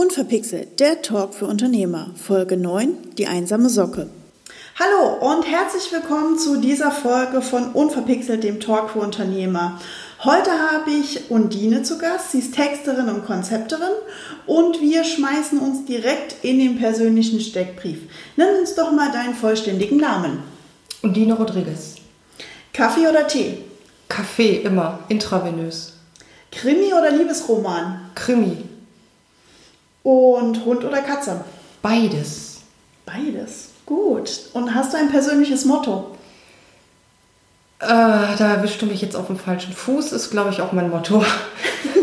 Unverpixelt, der Talk für Unternehmer, Folge 9, die einsame Socke. Hallo und herzlich willkommen zu dieser Folge von Unverpixelt, dem Talk für Unternehmer. Heute habe ich Undine zu Gast. Sie ist Texterin und Konzepterin und wir schmeißen uns direkt in den persönlichen Steckbrief. Nenn uns doch mal deinen vollständigen Namen. Undine Rodriguez. Kaffee oder Tee? Kaffee immer, intravenös. Krimi oder Liebesroman? Krimi. Und Hund oder Katze? Beides. Beides. Gut. Und hast du ein persönliches Motto? Äh, da erwischst du mich jetzt auf dem falschen Fuß, ist glaube ich auch mein Motto.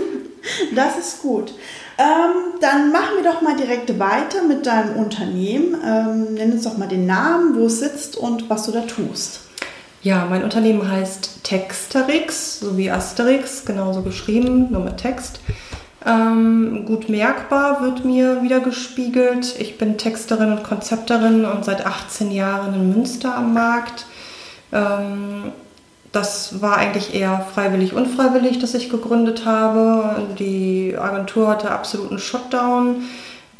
das ist gut. Ähm, dann machen wir doch mal direkt weiter mit deinem Unternehmen. Ähm, nenn uns doch mal den Namen, wo es sitzt und was du da tust. Ja, mein Unternehmen heißt Texterix, so wie Asterix, genauso geschrieben, nur mit Text. Ähm, gut merkbar wird mir wieder gespiegelt. Ich bin Texterin und Konzepterin und seit 18 Jahren in Münster am Markt. Ähm, das war eigentlich eher freiwillig, unfreiwillig, dass ich gegründet habe. Die Agentur hatte absoluten Shutdown.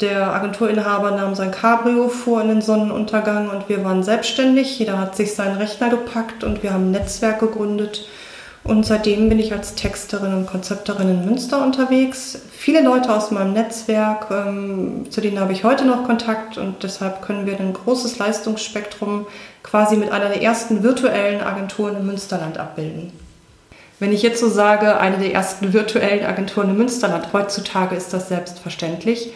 Der Agenturinhaber nahm sein Cabrio vor in den Sonnenuntergang und wir waren selbstständig. Jeder hat sich seinen Rechner gepackt und wir haben ein Netzwerk gegründet und seitdem bin ich als Texterin und Konzepterin in Münster unterwegs. Viele Leute aus meinem Netzwerk, ähm, zu denen habe ich heute noch Kontakt und deshalb können wir ein großes Leistungsspektrum quasi mit einer der ersten virtuellen Agenturen im Münsterland abbilden. Wenn ich jetzt so sage, eine der ersten virtuellen Agenturen im Münsterland, heutzutage ist das selbstverständlich.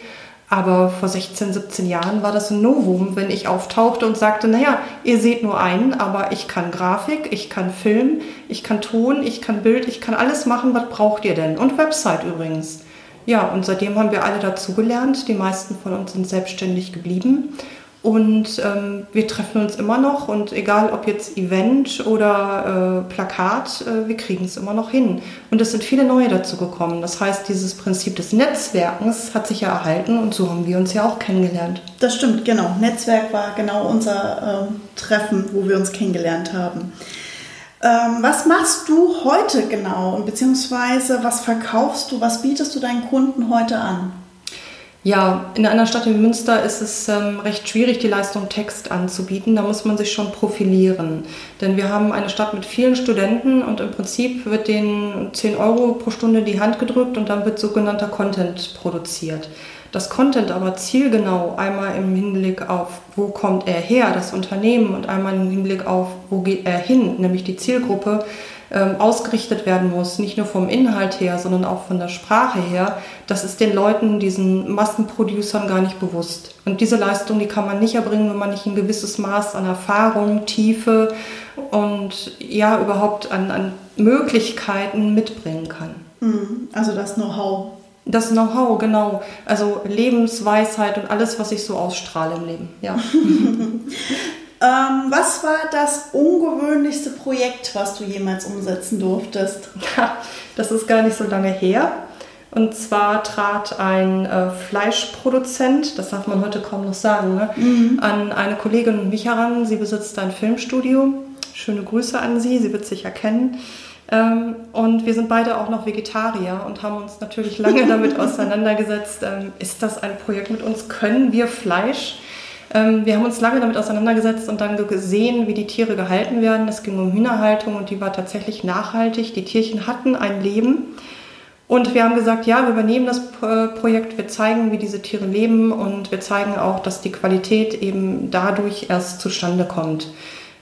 Aber vor 16, 17 Jahren war das ein Novum, wenn ich auftauchte und sagte, naja, ihr seht nur einen, aber ich kann Grafik, ich kann Film, ich kann Ton, ich kann Bild, ich kann alles machen, was braucht ihr denn? Und Website übrigens. Ja, und seitdem haben wir alle dazugelernt. Die meisten von uns sind selbstständig geblieben. Und ähm, wir treffen uns immer noch und egal ob jetzt Event oder äh, Plakat, äh, wir kriegen es immer noch hin. Und es sind viele neue dazu gekommen. Das heißt, dieses Prinzip des Netzwerkens hat sich ja erhalten und so haben wir uns ja auch kennengelernt. Das stimmt, genau. Netzwerk war genau unser ähm, Treffen, wo wir uns kennengelernt haben. Ähm, was machst du heute genau beziehungsweise was verkaufst du, was bietest du deinen Kunden heute an? Ja, in einer Stadt wie Münster ist es ähm, recht schwierig, die Leistung Text anzubieten. Da muss man sich schon profilieren. Denn wir haben eine Stadt mit vielen Studenten und im Prinzip wird denen 10 Euro pro Stunde die Hand gedrückt und dann wird sogenannter Content produziert. Das Content aber zielgenau einmal im Hinblick auf, wo kommt er her, das Unternehmen, und einmal im Hinblick auf, wo geht er hin, nämlich die Zielgruppe, ähm, ausgerichtet werden muss, nicht nur vom Inhalt her, sondern auch von der Sprache her, das ist den Leuten, diesen Massenproducern gar nicht bewusst. Und diese Leistung, die kann man nicht erbringen, wenn man nicht ein gewisses Maß an Erfahrung, Tiefe und ja, überhaupt an, an Möglichkeiten mitbringen kann. Mhm. Also das Know-how. Das Know-how, genau. Also Lebensweisheit und alles, was ich so ausstrahle im Leben. Ja. Ähm, was war das ungewöhnlichste Projekt, was du jemals umsetzen durftest? Ja, das ist gar nicht so lange her. Und zwar trat ein äh, Fleischproduzent, das darf man heute kaum noch sagen, ne, mhm. an eine Kollegin und mich heran. Sie besitzt ein Filmstudio. Schöne Grüße an sie, sie wird sich erkennen. Ähm, und wir sind beide auch noch Vegetarier und haben uns natürlich lange damit auseinandergesetzt. Ähm, ist das ein Projekt mit uns? Können wir Fleisch? Ähm, wir haben uns lange damit auseinandergesetzt und dann gesehen, wie die Tiere gehalten werden. Es ging um Hühnerhaltung und die war tatsächlich nachhaltig. Die Tierchen hatten ein Leben. Und wir haben gesagt, ja, wir übernehmen das Projekt, wir zeigen, wie diese Tiere leben und wir zeigen auch, dass die Qualität eben dadurch erst zustande kommt.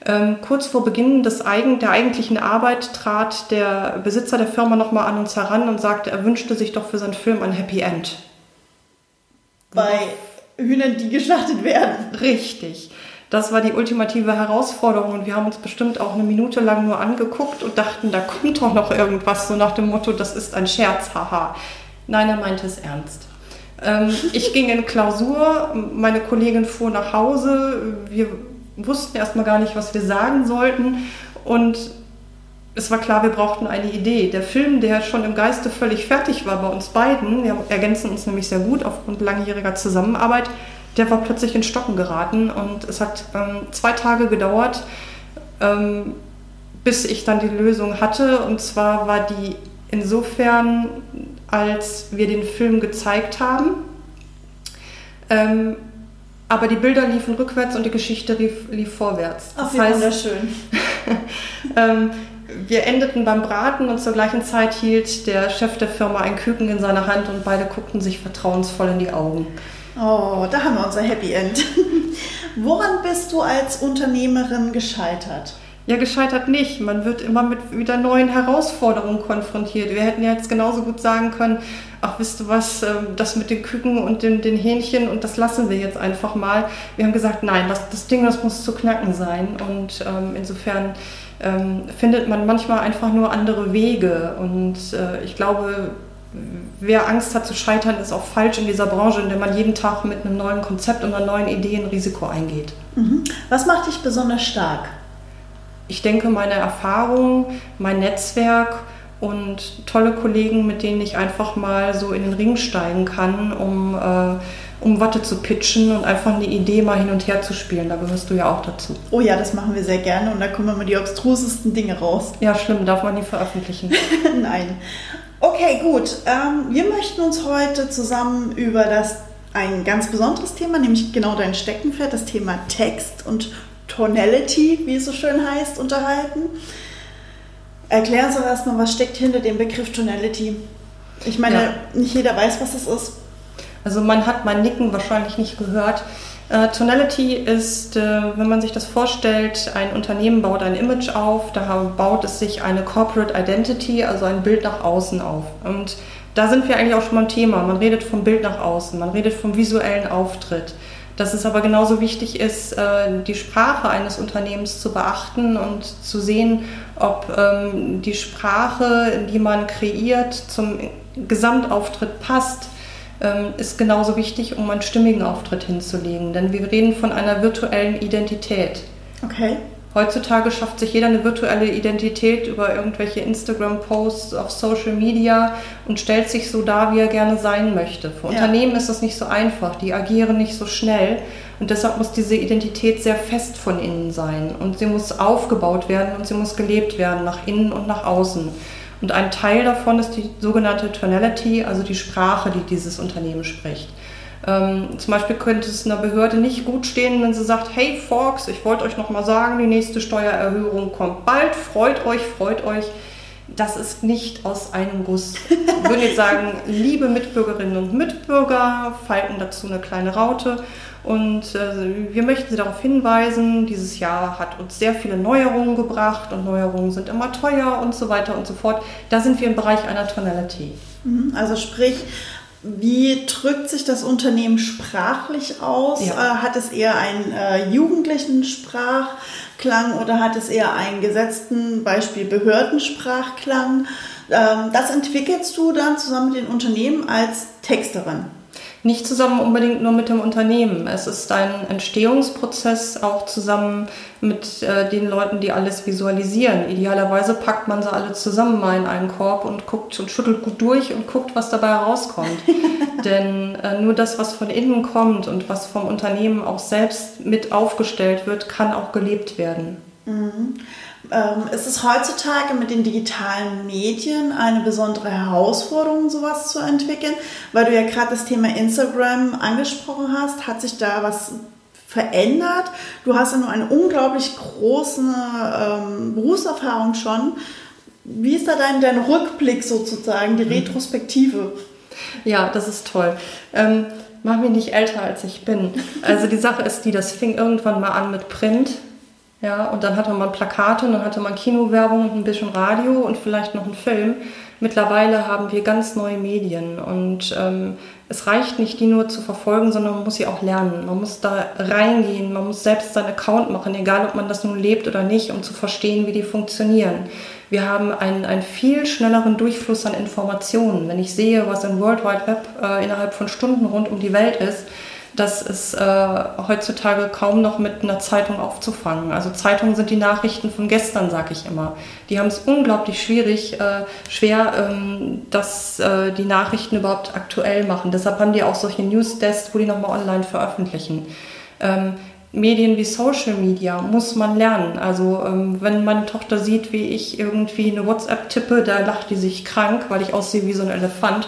Ähm, kurz vor Beginn des eigen, der eigentlichen Arbeit trat der Besitzer der Firma nochmal an uns heran und sagte, er wünschte sich doch für seinen Film ein Happy End. Bei Hühnern, die geschlachtet werden. Richtig. Das war die ultimative Herausforderung und wir haben uns bestimmt auch eine Minute lang nur angeguckt und dachten, da kommt doch noch irgendwas, so nach dem Motto, das ist ein Scherz, haha. Nein, er meinte es ernst. Ähm, ich ging in Klausur, meine Kollegin fuhr nach Hause, wir wussten erstmal gar nicht, was wir sagen sollten und es war klar, wir brauchten eine Idee. Der Film, der schon im Geiste völlig fertig war bei uns beiden, wir ergänzen uns nämlich sehr gut aufgrund langjähriger Zusammenarbeit, der war plötzlich in Stocken geraten und es hat ähm, zwei Tage gedauert, ähm, bis ich dann die Lösung hatte. Und zwar war die insofern, als wir den Film gezeigt haben Ähm, aber die Bilder liefen rückwärts und die Geschichte lief, lief vorwärts. Ach, wie heißt, wunderschön. ähm, wir endeten beim Braten und zur gleichen Zeit hielt der Chef der Firma ein Küken in seiner Hand und beide guckten sich vertrauensvoll in die Augen. Oh, da haben wir unser Happy End. Woran bist du als Unternehmerin gescheitert? Ja, gescheitert nicht. Man wird immer mit wieder neuen Herausforderungen konfrontiert. Wir hätten ja jetzt genauso gut sagen können, ach, wisst du was, ähm, das mit den Küken und den, den Hähnchen und das lassen wir jetzt einfach mal. Wir haben gesagt, nein, das, das Ding, das muss zu knacken sein. Und ähm, insofern ähm, findet man manchmal einfach nur andere Wege. Und äh, ich glaube, wer Angst hat zu scheitern, ist auch falsch in dieser Branche, in der man jeden Tag mit einem neuen Konzept und einer neuen Idee ein Risiko eingeht. Mhm. Was macht dich besonders stark? Ich denke, meine Erfahrung, mein Netzwerk und tolle Kollegen, mit denen ich einfach mal so in den Ring steigen kann, um, äh, um Watte zu pitchen und einfach eine Idee mal hin und her zu spielen. Da gehörst du ja auch dazu. Oh ja, das machen wir sehr gerne und da kommen immer die abstrusesten Dinge raus. Ja, schlimm, darf man nie veröffentlichen. Nein. Okay, gut. Ähm, wir möchten uns heute zusammen über das ein ganz besonderes Thema, nämlich genau dein Steckenpferd, das Thema Text und Tonality, wie es so schön heißt, unterhalten. Erklär uns doch erstmal, was steckt hinter dem Begriff Tonality? Ich meine, ja. nicht jeder weiß, was das ist. Also man hat mein Nicken wahrscheinlich nicht gehört. Äh, Tonality ist, äh, wenn man sich das vorstellt, ein Unternehmen baut ein Image auf, da baut es sich eine Corporate Identity, also ein Bild nach außen auf. Und da sind wir eigentlich auch schon beim Thema. Man redet vom Bild nach außen, man redet vom visuellen Auftritt. Dass es aber genauso wichtig ist, äh, die Sprache eines Unternehmens zu beachten und zu sehen, ob ähm, die Sprache, die man kreiert, zum Gesamtauftritt passt ähm, ist genauso wichtig, um einen stimmigen Auftritt hinzulegen. Denn wir reden von einer virtuellen Identität. Okay. Heutzutage schafft sich jeder eine virtuelle Identität über irgendwelche Instagram-Posts auf Social Media und stellt sich so dar, wie er gerne sein möchte. Für ja. Unternehmen ist das nicht so einfach, die agieren nicht so schnell und deshalb muss diese Identität sehr fest von innen sein und sie muss aufgebaut werden und sie muss gelebt werden, nach innen und nach außen. Und ein Teil davon ist die sogenannte Tonality, also die Sprache, die dieses Unternehmen spricht. Ähm, zum Beispiel könnte es einer Behörde nicht gut stehen, wenn sie sagt, hey Fox, ich wollte euch noch mal sagen, die nächste Steuererhöhung kommt bald, freut euch, freut euch. Das ist nicht aus einem Guss. Ich würde jetzt sagen, liebe Mitbürgerinnen und Mitbürger, falten dazu eine kleine Raute und äh, wir möchten Sie darauf hinweisen, dieses Jahr hat uns sehr viele Neuerungen gebracht und Neuerungen sind immer teuer und so weiter und so fort. Da sind wir im Bereich einer Tonality. Mhm, also sprich, wie drückt sich das Unternehmen sprachlich aus? Ja. Äh, hat es eher einen äh, jugendlichen Sprachklang oder hat es eher einen gesetzten, Beispiel Behördensprachklang? Ähm, das entwickelst du dann zusammen mit den Unternehmen als Texterin nicht zusammen unbedingt nur mit dem Unternehmen. Es ist ein Entstehungsprozess auch zusammen mit äh, den Leuten, die alles visualisieren. Idealerweise packt man sie alle zusammen mal in einen Korb und guckt und schüttelt gut durch und guckt, was dabei herauskommt. Denn äh, nur das, was von innen kommt und was vom Unternehmen auch selbst mit aufgestellt wird, kann auch gelebt werden. Mhm. Ähm, ist es heutzutage mit den digitalen Medien eine besondere Herausforderung, sowas zu entwickeln? Weil du ja gerade das Thema Instagram angesprochen hast, hat sich da was verändert? Du hast ja nur eine unglaublich große ähm, Berufserfahrung schon. Wie ist da dein, dein Rückblick sozusagen, die mhm. Retrospektive? Ja, das ist toll. Ähm, mach mich nicht älter, als ich bin. Also die Sache ist die, das fing irgendwann mal an mit Print ja, und dann hatte man Plakate und dann hatte man Kinowerbung und ein bisschen Radio und vielleicht noch einen Film. Mittlerweile haben wir ganz neue Medien und ähm, es reicht nicht, die nur zu verfolgen, sondern man muss sie auch lernen. Man muss da reingehen, man muss selbst seinen Account machen, egal ob man das nun lebt oder nicht, um zu verstehen, wie die funktionieren. Wir haben einen, einen viel schnelleren Durchfluss an Informationen. Wenn ich sehe, was im World Wide Web äh, innerhalb von Stunden rund um die Welt ist, das ist äh, heutzutage kaum noch mit einer Zeitung aufzufangen. Also Zeitungen sind die Nachrichten von gestern, sage ich immer. Die haben es unglaublich schwierig, äh, schwer, ähm, dass äh, die Nachrichten überhaupt aktuell machen. Deshalb haben die auch solche Newsdesk, wo die nochmal online veröffentlichen. Ähm, Medien wie Social Media muss man lernen. Also ähm, wenn meine Tochter sieht, wie ich irgendwie eine WhatsApp tippe, da lacht die sich krank, weil ich aussehe wie so ein Elefant.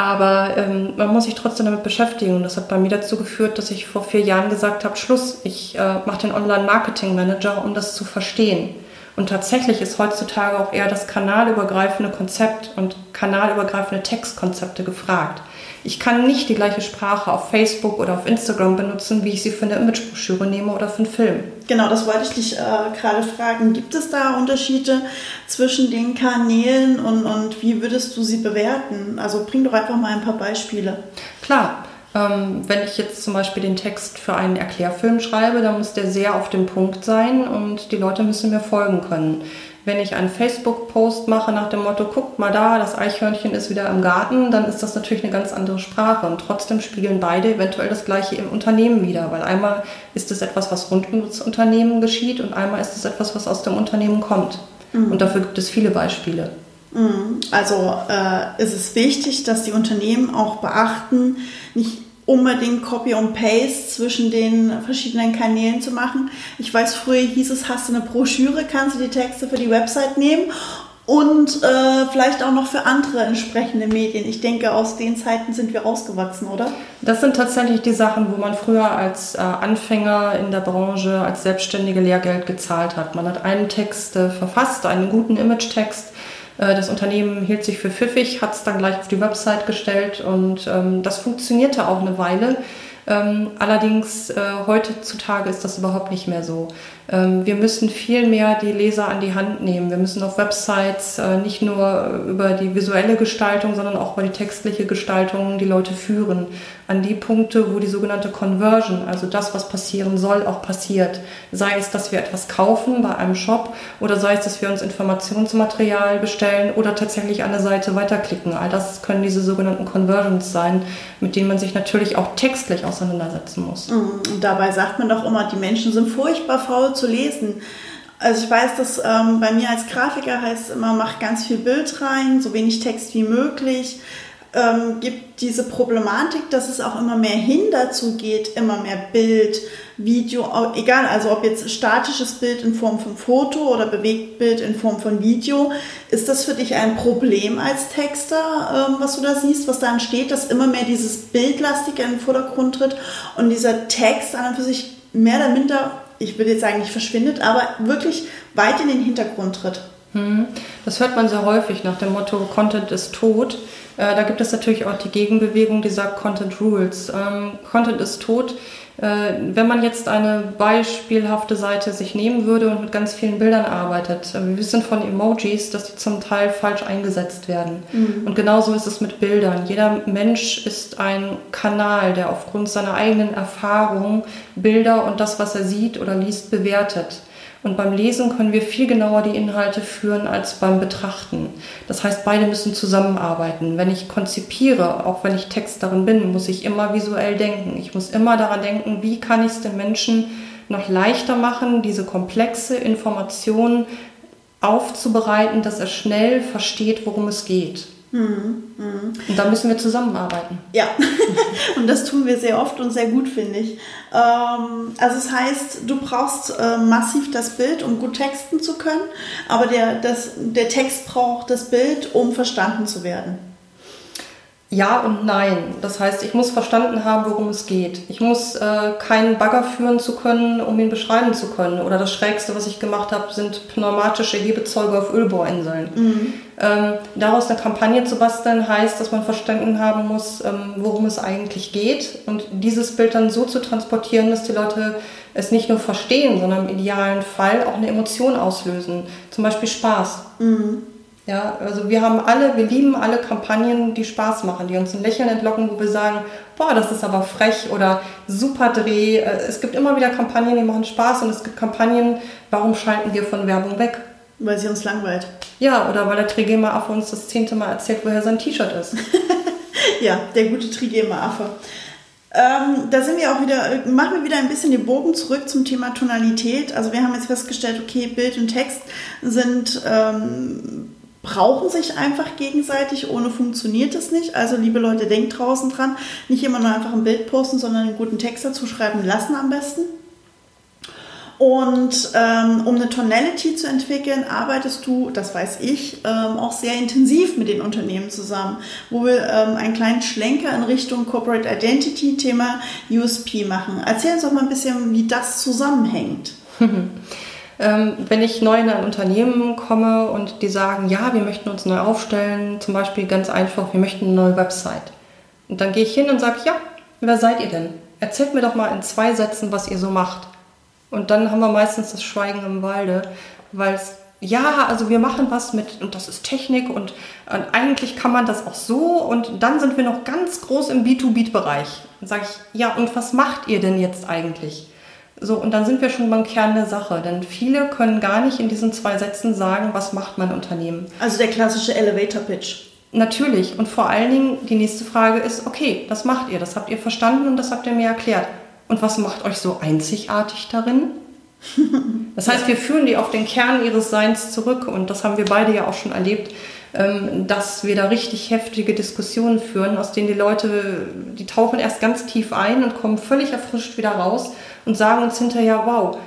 Aber ähm, man muss sich trotzdem damit beschäftigen. Und das hat bei mir dazu geführt, dass ich vor vier Jahren gesagt habe, Schluss, ich äh, mache den Online-Marketing-Manager, um das zu verstehen. Und tatsächlich ist heutzutage auch eher das kanalübergreifende Konzept und kanalübergreifende Textkonzepte gefragt. Ich kann nicht die gleiche Sprache auf Facebook oder auf Instagram benutzen, wie ich sie für eine Imagebroschüre nehme oder für einen Film. Genau, das wollte ich dich äh, gerade fragen. Gibt es da Unterschiede zwischen den Kanälen und, und wie würdest du sie bewerten? Also bring doch einfach mal ein paar Beispiele. Klar. Ähm, wenn ich jetzt zum Beispiel den Text für einen Erklärfilm schreibe, dann muss der sehr auf den Punkt sein und die Leute müssen mir folgen können. Wenn ich einen Facebook-Post mache nach dem Motto, guckt mal da, das Eichhörnchen ist wieder im Garten, dann ist das natürlich eine ganz andere Sprache. Und trotzdem spiegeln beide eventuell das Gleiche im Unternehmen wieder. Weil einmal ist es etwas, was rund um das Unternehmen geschieht und einmal ist es etwas, was aus dem Unternehmen kommt. Mhm. Und dafür gibt es viele Beispiele. Mhm. Also äh, ist es wichtig, dass die Unternehmen auch beachten, nicht unbedingt Copy und Paste zwischen den verschiedenen Kanälen zu machen. Ich weiß, früher hieß es, hast du eine Broschüre, kannst du die Texte für die Website nehmen und äh, vielleicht auch noch für andere entsprechende Medien. Ich denke, aus den Zeiten sind wir rausgewachsen, oder? Das sind tatsächlich die Sachen, wo man früher als äh, Anfänger in der Branche, als Selbstständige Lehrgeld gezahlt hat. Man hat einen Text äh, verfasst, einen guten Image-Text das Unternehmen hielt sich für pfiffig, hat es dann gleich auf die Website gestellt und ähm, das funktionierte auch eine Weile. Ähm, allerdings äh, heutzutage ist das überhaupt nicht mehr so. Ähm, wir müssen viel mehr die Leser an die Hand nehmen. Wir müssen auf Websites äh, nicht nur über die visuelle Gestaltung, sondern auch über die textliche Gestaltung die Leute führen. An die Punkte, wo die sogenannte Conversion, also das, was passieren soll, auch passiert. Sei es, dass wir etwas kaufen bei einem Shop oder sei es, dass wir uns Informationsmaterial bestellen oder tatsächlich eine Seite weiterklicken. All das können diese sogenannten Conversions sein, mit denen man sich natürlich auch textlich auseinandersetzen muss. Mhm. Und dabei sagt man doch immer, die Menschen sind furchtbar faul zu lesen. Also ich weiß, dass ähm, bei mir als Grafiker heißt es immer, mach ganz viel Bild rein, so wenig Text wie möglich. Ähm, gibt diese Problematik, dass es auch immer mehr hin dazu geht, immer mehr Bild, Video, egal, also ob jetzt statisches Bild in Form von Foto oder Bewegtbild in Form von Video, ist das für dich ein Problem als Texter, ähm, was du da siehst, was da entsteht, dass immer mehr dieses Bildlastige in den Vordergrund tritt und dieser Text an und für sich mehr oder minder ich würde jetzt sagen, nicht verschwindet, aber wirklich weit in den Hintergrund tritt. Hm. Das hört man sehr häufig nach dem Motto Content ist tot. Äh, da gibt es natürlich auch die Gegenbewegung, die sagt Content Rules. Ähm, Content ist tot wenn man jetzt eine beispielhafte Seite sich nehmen würde und mit ganz vielen Bildern arbeitet, äh, wir wissen von Emojis, dass die zum Teil falsch eingesetzt werden. Mhm. Und genauso ist es mit Bildern. Jeder Mensch ist ein Kanal, der aufgrund seiner eigenen Erfahrung Bilder und das, was er sieht oder liest, bewertet. Und beim Lesen können wir viel genauer die Inhalte führen als beim Betrachten. Das heißt, beide müssen zusammenarbeiten. Wenn ich konzipiere, auch wenn ich Texterin bin, muss ich immer visuell denken. Ich muss immer daran denken, wie kann ich es den Menschen noch leichter machen, diese komplexe Information aufzubereiten, dass er schnell versteht, worum es geht. Mhm. Mhm. Und da müssen wir zusammenarbeiten. Ja, und das tun wir sehr oft und sehr gut, finde ich. Ähm, also es das heißt, du brauchst äh, massiv das Bild, um gut texten zu können, aber der, das, der Text braucht das Bild, um verstanden zu werden. Ja und nein. Das heißt, ich muss verstanden haben, worum es geht. Ich muss äh, keinen Bagger führen zu können, um ihn beschreiben zu können. Oder das Schrägste, was ich gemacht habe, sind pneumatische Hebezeuge auf Ölbohrinseln. Mhm. Ähm, daraus eine Kampagne zu basteln, heißt, dass man verstanden haben muss, ähm, worum es eigentlich geht. Und dieses Bild dann so zu transportieren, dass die Leute es nicht nur verstehen, sondern im idealen Fall auch eine Emotion auslösen. Zum Beispiel Spaß. Mhm. Ja, also wir haben alle, wir lieben alle Kampagnen, die Spaß machen, die uns ein Lächeln entlocken, wo wir sagen, boah, das ist aber frech oder super Dreh. Äh, es gibt immer wieder Kampagnen, die machen Spaß und es gibt Kampagnen, warum schalten wir von Werbung weg? Weil sie uns langweilt. Ja, oder weil der Trigema-Affe uns das zehnte Mal erzählt, woher sein T-Shirt ist. ja, der gute Trigema-Affe. Ähm, da sind wir auch wieder, äh, machen wir wieder ein bisschen den Bogen zurück zum Thema Tonalität. Also wir haben jetzt festgestellt, okay, Bild und Text sind ähm, brauchen sich einfach gegenseitig, ohne funktioniert es nicht. Also liebe Leute, denkt draußen dran, nicht immer nur einfach ein Bild posten, sondern einen guten Text dazu schreiben lassen am besten. Und ähm, um eine Tonality zu entwickeln, arbeitest du, das weiß ich, ähm, auch sehr intensiv mit den Unternehmen zusammen, wo wir ähm, einen kleinen Schlenker in Richtung Corporate Identity, Thema USP machen. Erzähl uns doch mal ein bisschen, wie das zusammenhängt. Ähm, wenn ich neu in ein Unternehmen komme und die sagen, ja, wir möchten uns neu aufstellen, zum Beispiel ganz einfach, wir möchten eine neue Website. Und dann gehe ich hin und sage, ja, wer seid ihr denn? Erzählt mir doch mal in zwei Sätzen, was ihr so macht. Und dann haben wir meistens das Schweigen im Walde, weil es ja, also wir machen was mit, und das ist Technik und, und, eigentlich kann man das auch so und dann sind wir noch ganz groß im B2B-Bereich. Dann sage ich, ja, und was macht ihr denn jetzt eigentlich? So, und dann sind wir schon beim Kern der Sache, denn viele können gar nicht in diesen zwei Sätzen sagen, was macht mein Unternehmen. Also der klassische Elevator-Pitch. Natürlich. Und vor allen Dingen, die nächste Frage ist, okay, das macht ihr, das habt ihr verstanden und das habt ihr mir erklärt. Und was macht euch so einzigartig darin? Das heißt, wir führen die auf den Kern ihres Seins zurück und das haben wir beide ja auch schon erlebt, ähm, dass wir da richtig heftige Diskussionen führen, aus denen die Leute, die tauchen erst ganz tief ein und kommen völlig erfrischt wieder raus und sagen uns hinterher, wow,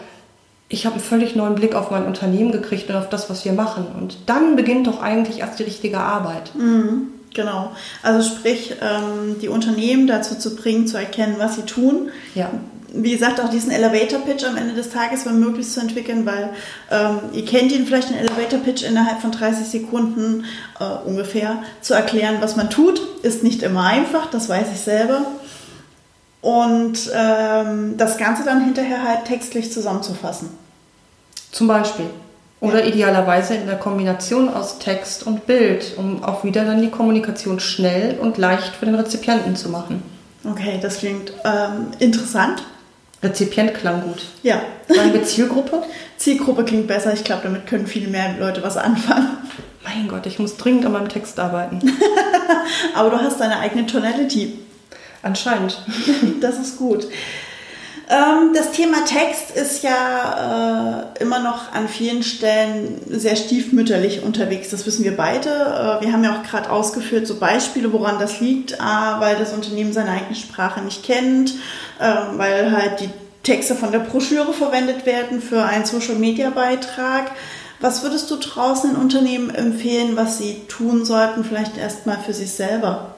ich habe einen völlig neuen Blick auf mein Unternehmen gekriegt und auf das, was wir machen. Und dann beginnt doch eigentlich erst die richtige Arbeit. Mhm, genau. Also sprich, ähm, die Unternehmen dazu zu bringen, zu erkennen, was sie tun. Ja. Wie gesagt, auch diesen Elevator-Pitch am Ende des Tages wenn möglich zu entwickeln, weil ähm, ihr kennt ihn vielleicht, den Elevator-Pitch innerhalb von 30 Sekunden äh, ungefähr zu erklären, was man tut, ist nicht immer einfach, das weiß ich selber und ähm, das Ganze dann hinterher halt textlich zusammenzufassen. Zum Beispiel. Oder ja. idealerweise in der Kombination aus Text und Bild, um auch wieder dann die Kommunikation schnell und leicht für den Rezipienten zu machen. Okay, das klingt ähm, interessant. Rezipient klang gut. Ja. Sagen wir Zielgruppe? Zielgruppe klingt besser. Ich glaube, damit können viel mehr Leute was anfangen. Mein Gott, ich muss dringend an meinem Text arbeiten. Aber du hast deine eigene Tonality. Anscheinend. das ist gut. Ähm, das Thema Text ist ja äh, immer noch an vielen Stellen sehr stiefmütterlich unterwegs. Das wissen wir beide. Äh, wir haben ja auch gerade ausgeführt, so Beispiele, woran das liegt. Weil das Unternehmen seine eigene Sprache nicht kennt, äh, weil halt die Texte von der Broschüre verwendet werden für einen Social-Media-Beitrag. Was würdest du draußen in Unternehmen empfehlen, was sie tun sollten, vielleicht erstmal für sich selber?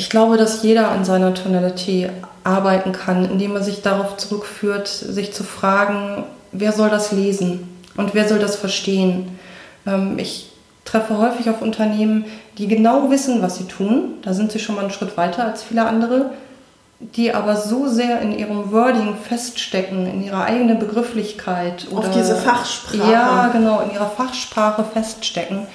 Ich glaube, dass jeder an seiner Tonality arbeiten kann, indem er sich darauf zurückführt, sich zu fragen, wer soll das lesen und wer soll das verstehen. Ähm, ich treffe häufig auf Unternehmen, die genau wissen, was sie tun. Da sind sie schon mal einen Schritt weiter als viele andere, die aber so sehr in ihrem Wording feststecken, in ihrer eigenen Begrifflichkeit. Oder, auf diese Fachsprache. Ja, genau, in ihrer Fachsprache feststecken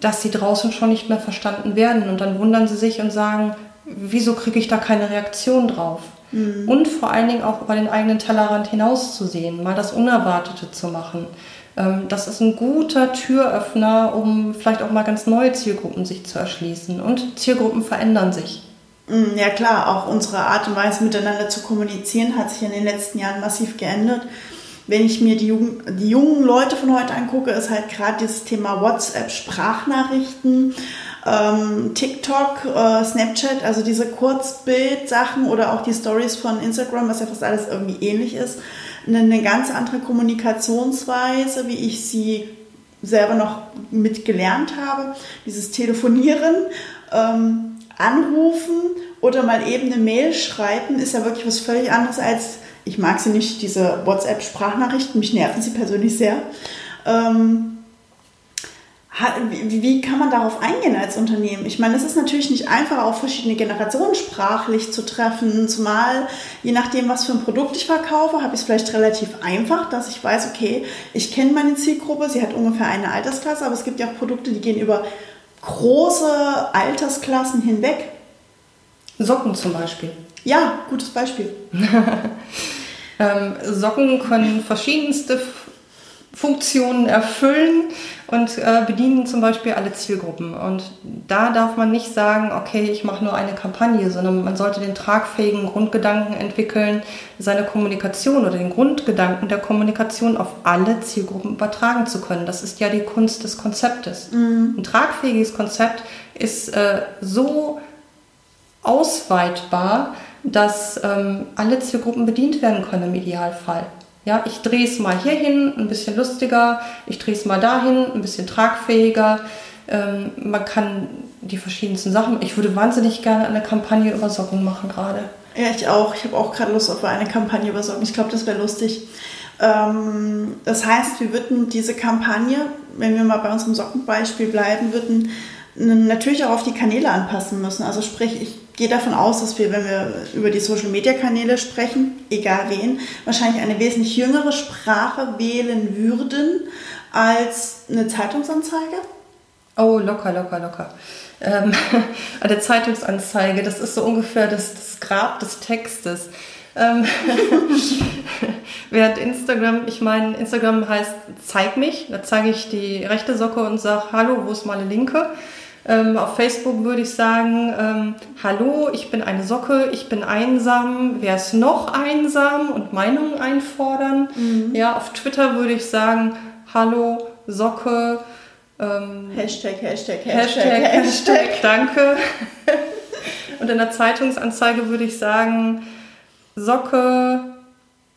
dass sie draußen schon nicht mehr verstanden werden. Und dann wundern sie sich und sagen, wieso kriege ich da keine Reaktion drauf? Mhm. Und vor allen Dingen auch über den eigenen Tellerrand hinauszusehen, mal das Unerwartete zu machen. Ähm, das ist ein guter Türöffner, um vielleicht auch mal ganz neue Zielgruppen sich zu erschließen. Und Zielgruppen verändern sich. Mhm, ja klar, auch unsere Art und Weise miteinander zu kommunizieren hat sich in den letzten Jahren massiv geändert wenn ich mir die, Jugend, die jungen Leute von heute angucke, ist halt gerade dieses Thema WhatsApp, Sprachnachrichten, ähm, TikTok, äh, Snapchat, also diese Kurzbild-Sachen oder auch die Stories von Instagram, was ja fast alles irgendwie ähnlich ist, eine, eine ganz andere Kommunikationsweise, wie ich sie selber noch mitgelernt habe. Dieses Telefonieren, ähm, Anrufen oder mal eben eine Mail schreiben, ist ja wirklich was völlig anderes als ich mag sie nicht, diese WhatsApp-Sprachnachrichten, mich nerven sie persönlich sehr. Ähm, wie, wie, kann man darauf eingehen als Unternehmen? Ich meine, es ist natürlich nicht einfach, auch verschiedene Generationen sprachlich zu treffen, zumal je nachdem, was für ein Produkt ich verkaufe, habe ich es vielleicht relativ einfach, dass ich weiß, okay, ich kenne meine Zielgruppe, sie hat ungefähr eine Altersklasse, aber es gibt ja auch Produkte, die gehen über große Altersklassen hinweg. Socken zum Beispiel. Ja, gutes Beispiel. ähm, Socken können verschiedenste Funktionen erfüllen und äh, bedienen zum Beispiel alle Zielgruppen. Und da darf man nicht sagen, okay, ich mache nur eine Kampagne, sondern man sollte den tragfähigen Grundgedanken entwickeln, seine Kommunikation oder den Grundgedanken der Kommunikation auf alle Zielgruppen übertragen zu können. Das ist ja die Kunst des Konzeptes. Mhm. Ein tragfähiges Konzept ist äh, so ausweitbar, dass ähm, alle Zielgruppen bedient werden können im Idealfall. Ja, ich drehe es mal hierhin, ein bisschen lustiger, ich drehe es mal dahin, ein bisschen tragfähiger. Ähm, man kann die verschiedensten Sachen. Ich würde wahnsinnig gerne eine Kampagne über Socken machen gerade. Ja, ich auch. Ich habe auch gerade Lust auf eine Kampagne über Socken. Ich glaube, das wäre lustig. Ähm, das heißt, wir würden diese Kampagne, wenn wir mal bei unserem Sockenbeispiel bleiben, würden natürlich auch auf die Kanäle anpassen müssen. Also sprich, ich gehe davon aus, dass wir, wenn wir über die Social-Media-Kanäle sprechen, egal wen, wahrscheinlich eine wesentlich jüngere Sprache wählen würden als eine Zeitungsanzeige. Oh, locker, locker, locker. Ähm, eine Zeitungsanzeige, das ist so ungefähr das, das Grab des Textes. Ähm, während Instagram, ich meine, Instagram heißt zeig mich, da zeige ich die rechte Socke und sage, hallo, wo ist meine linke? Ähm, auf Facebook würde ich sagen, ähm, hallo, ich bin eine Socke, ich bin einsam, wer ist noch einsam und Meinungen einfordern. Mhm. Ja, auf Twitter würde ich sagen, hallo, Socke. Ähm, Hashtag, Hashtag, Hashtag, Hashtag, Hashtag, danke. und in der Zeitungsanzeige würde ich sagen, Socke,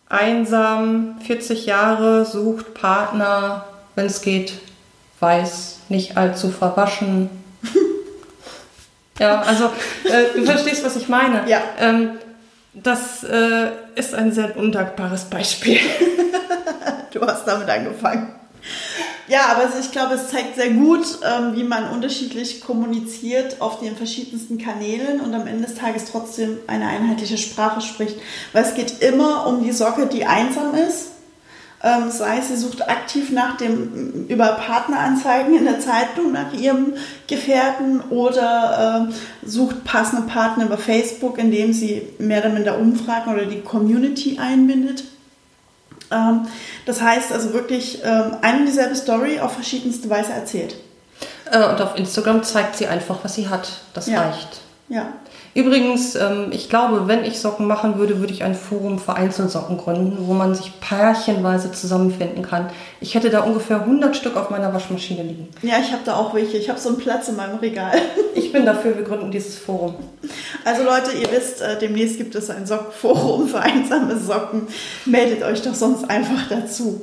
einsam, 40 Jahre, sucht Partner, wenn es geht, weiß, nicht allzu verwaschen, ja, also äh, du verstehst, was ich meine. Ja. Ähm, das äh, ist ein sehr undankbares Beispiel. du hast damit angefangen. Ja, aber ich glaube, es zeigt sehr gut, ähm, wie man unterschiedlich kommuniziert auf den verschiedensten Kanälen und am Ende des Tages trotzdem eine einheitliche Sprache spricht. Weil es geht immer um die Socke, die einsam ist ähm, sei sie sucht aktiv nach dem, über Partneranzeigen in der Zeitung nach ihrem Gefährten oder äh, sucht passende Partner über Facebook, indem sie mehr oder minder Umfragen oder die Community einbindet. Ähm, das heißt also wirklich ähm, eine und dieselbe Story auf verschiedenste Weise erzählt. Äh, und auf Instagram zeigt sie einfach, was sie hat. Das ja. reicht. Ja. Übrigens, ähm, ich glaube, wenn ich Socken machen würde, würde ich ein Forum für Einzelsocken gründen, wo man sich pärchenweise zusammenfinden kann. Ich hätte da ungefähr 100 Stück auf meiner Waschmaschine liegen. Ja, ich habe da auch welche. Ich habe so einen Platz in meinem Regal. Ich bin dafür, wir gründen dieses Forum. Also Leute, ihr wisst, äh, demnächst gibt es ein Sockenforum für einsame Socken. Meldet euch doch sonst einfach dazu.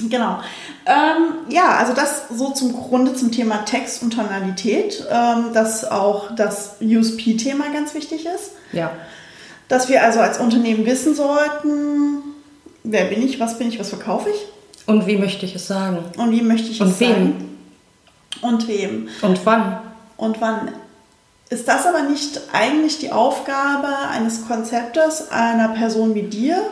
Genau. Ähm, ja, also das so zum Grunde zum Thema Text und Tonalität, ähm, dass auch das USP-Thema ganz wichtig ist. Ja. Dass wir also als Unternehmen wissen sollten, wer bin ich, was bin ich, was verkaufe ich. Und wie möchte ich es sagen? Und wie möchte ich und es wem? sagen? Und wem? Und wann? Und wann? Ist das aber nicht eigentlich die Aufgabe eines Konzepters, einer Person wie dir,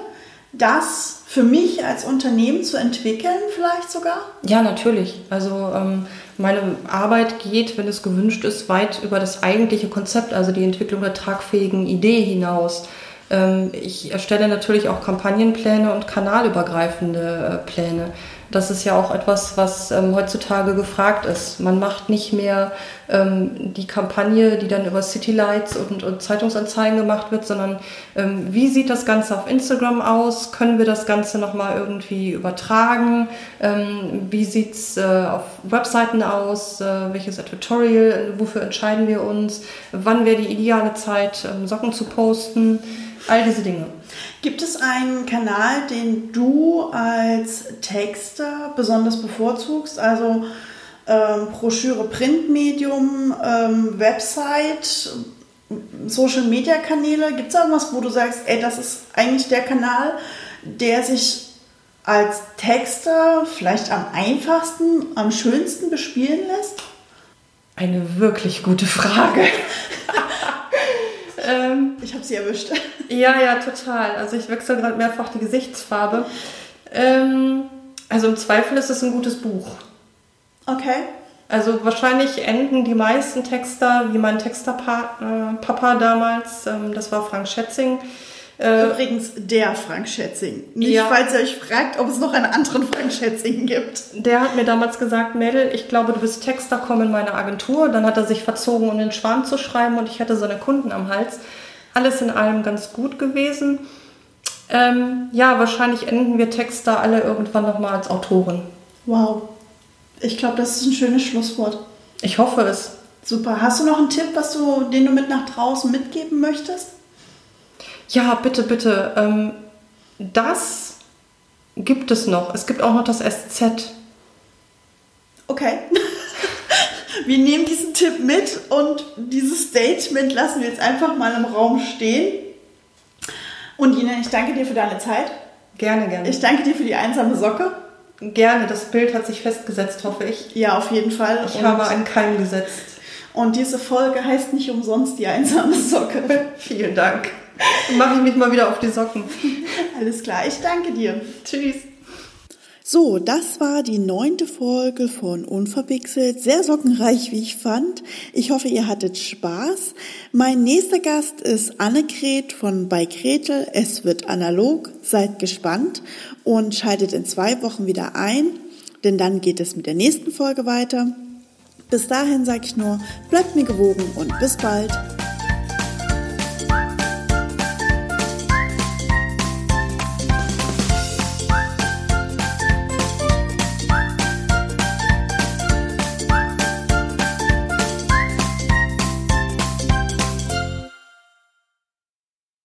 das für mich als Unternehmen zu entwickeln, vielleicht sogar? Ja, natürlich. Also ähm, meine Arbeit geht, wenn es gewünscht ist, weit über das eigentliche Konzept, also die Entwicklung der tragfähigen Idee hinaus. Ähm, ich erstelle natürlich auch Kampagnenpläne und kanalübergreifende äh, Pläne. Das ist ja auch etwas, was ähm, heutzutage gefragt ist. Man macht nicht mehr ähm, die Kampagne, die dann über Citylights und, und Zeitungsanzeigen gemacht wird, sondern ähm, wie sieht das Ganze auf Instagram aus? Können wir das Ganze nochmal irgendwie übertragen? Ähm, wie sieht's äh, auf Webseiten aus? Äh, welches Tutorial? Wofür entscheiden wir uns? Wann wäre die ideale Zeit, ähm, Socken zu posten? All diese Dinge. Gibt es einen Kanal, den du als Texter besonders bevorzugst? Also ähm, Broschüre, Printmedium, ähm, Website, Social Media Kanäle. Gibt es irgendwas, wo du sagst, ey, das ist eigentlich der Kanal, der sich als Texter vielleicht am einfachsten, am schönsten bespielen lässt? Eine wirklich gute Frage. ähm, ich habe sie erwischt. Ja, ja, total. Also ich wechsle gerade mehrfach die Gesichtsfarbe. Ähm, also im Zweifel ist es ein gutes Buch. Okay. Also wahrscheinlich enden die meisten Texter, wie mein Texterpapa äh, damals, ähm, das war Frank Schätzing. Äh, Übrigens der Frank Schätzing. Nicht, ja. falls ihr euch fragt, ob es noch einen anderen Frank Schätzing gibt. Der hat mir damals gesagt, Mädel, ich glaube, du bist Texter, komm in meine Agentur. Dann hat er sich verzogen, um den Schwarm zu schreiben und ich hatte seine Kunden am Hals. Alles in allem ganz gut gewesen. Ähm, ja, wahrscheinlich enden wir Texter alle irgendwann nochmal als Autoren. Wow. Ich glaube, das ist ein schönes Schlusswort. Ich hoffe es. Super. Hast du noch einen Tipp, was du, den du mit nach draußen mitgeben möchtest? Ja, bitte, bitte. Ähm, das gibt es noch. Es gibt auch noch das SZ. Okay. Wir nehmen diesen Tipp mit und dieses Statement lassen wir jetzt einfach mal im Raum stehen. Und Ina, ich danke dir für deine Zeit. Gerne, gerne. Ich danke dir für die einsame Socke. Gerne, das Bild hat sich festgesetzt, hoffe ich. Ja, auf jeden Fall. Ich und habe einen Keim gesetzt. Und diese Folge heißt nicht umsonst die einsame Socke. Vielen Dank. Dann mache ich mich mal wieder auf die Socken. Alles klar, ich danke dir. Tschüss. So, das war die neunte Folge von Unverpixelt. Sehr sockenreich, wie ich fand. Ich hoffe, ihr hattet Spaß. Mein nächster Gast ist Annegret von Bei Gretel. Es wird analog. Seid gespannt und schaltet in zwei Wochen wieder ein, denn dann geht es mit der nächsten Folge weiter. Bis dahin sage ich nur, bleibt mir gewogen und bis bald.